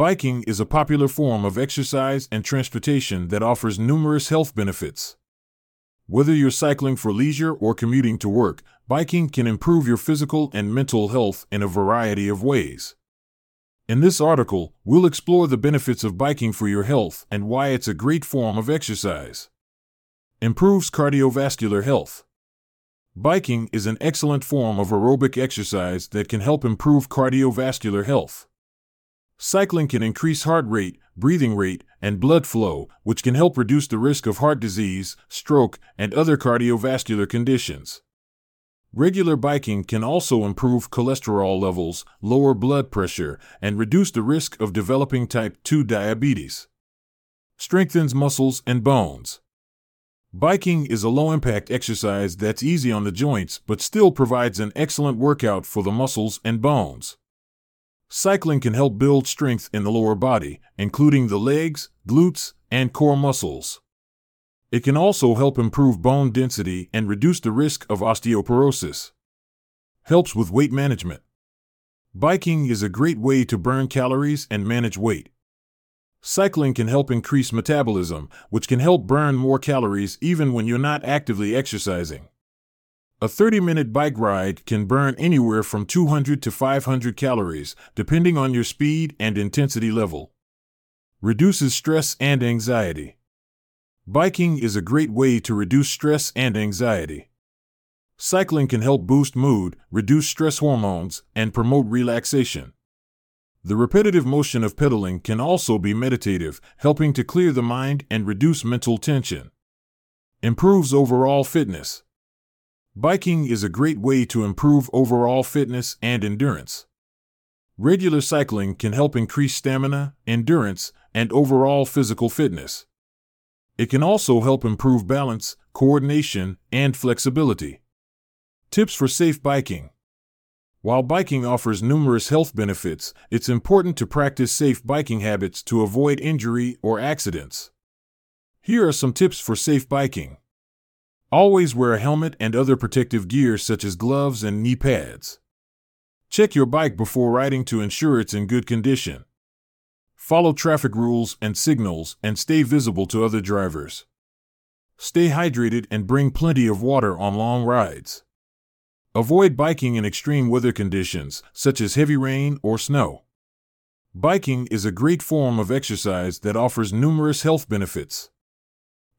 Biking is a popular form of exercise and transportation that offers numerous health benefits. Whether you're cycling for leisure or commuting to work, biking can improve your physical and mental health in a variety of ways. In this article, we'll explore the benefits of biking for your health and why it's a great form of exercise. Improves cardiovascular health. Biking is an excellent form of aerobic exercise that can help improve cardiovascular health. Cycling can increase heart rate, breathing rate, and blood flow, which can help reduce the risk of heart disease, stroke, and other cardiovascular conditions. Regular biking can also improve cholesterol levels, lower blood pressure, and reduce the risk of developing type 2 diabetes. Strengthens muscles and bones. Biking is a low impact exercise that's easy on the joints but still provides an excellent workout for the muscles and bones. Cycling can help build strength in the lower body, including the legs, glutes, and core muscles. It can also help improve bone density and reduce the risk of osteoporosis. Helps with weight management. Biking is a great way to burn calories and manage weight. Cycling can help increase metabolism, which can help burn more calories even when you're not actively exercising. A 30 minute bike ride can burn anywhere from 200 to 500 calories, depending on your speed and intensity level. Reduces stress and anxiety. Biking is a great way to reduce stress and anxiety. Cycling can help boost mood, reduce stress hormones, and promote relaxation. The repetitive motion of pedaling can also be meditative, helping to clear the mind and reduce mental tension. Improves overall fitness. Biking is a great way to improve overall fitness and endurance. Regular cycling can help increase stamina, endurance, and overall physical fitness. It can also help improve balance, coordination, and flexibility. Tips for safe biking. While biking offers numerous health benefits, it's important to practice safe biking habits to avoid injury or accidents. Here are some tips for safe biking. Always wear a helmet and other protective gear such as gloves and knee pads. Check your bike before riding to ensure it's in good condition. Follow traffic rules and signals and stay visible to other drivers. Stay hydrated and bring plenty of water on long rides. Avoid biking in extreme weather conditions, such as heavy rain or snow. Biking is a great form of exercise that offers numerous health benefits.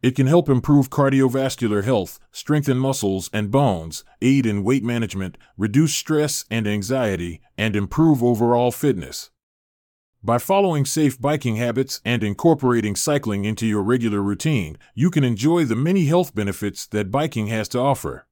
It can help improve cardiovascular health, strengthen muscles and bones, aid in weight management, reduce stress and anxiety, and improve overall fitness. By following safe biking habits and incorporating cycling into your regular routine, you can enjoy the many health benefits that biking has to offer.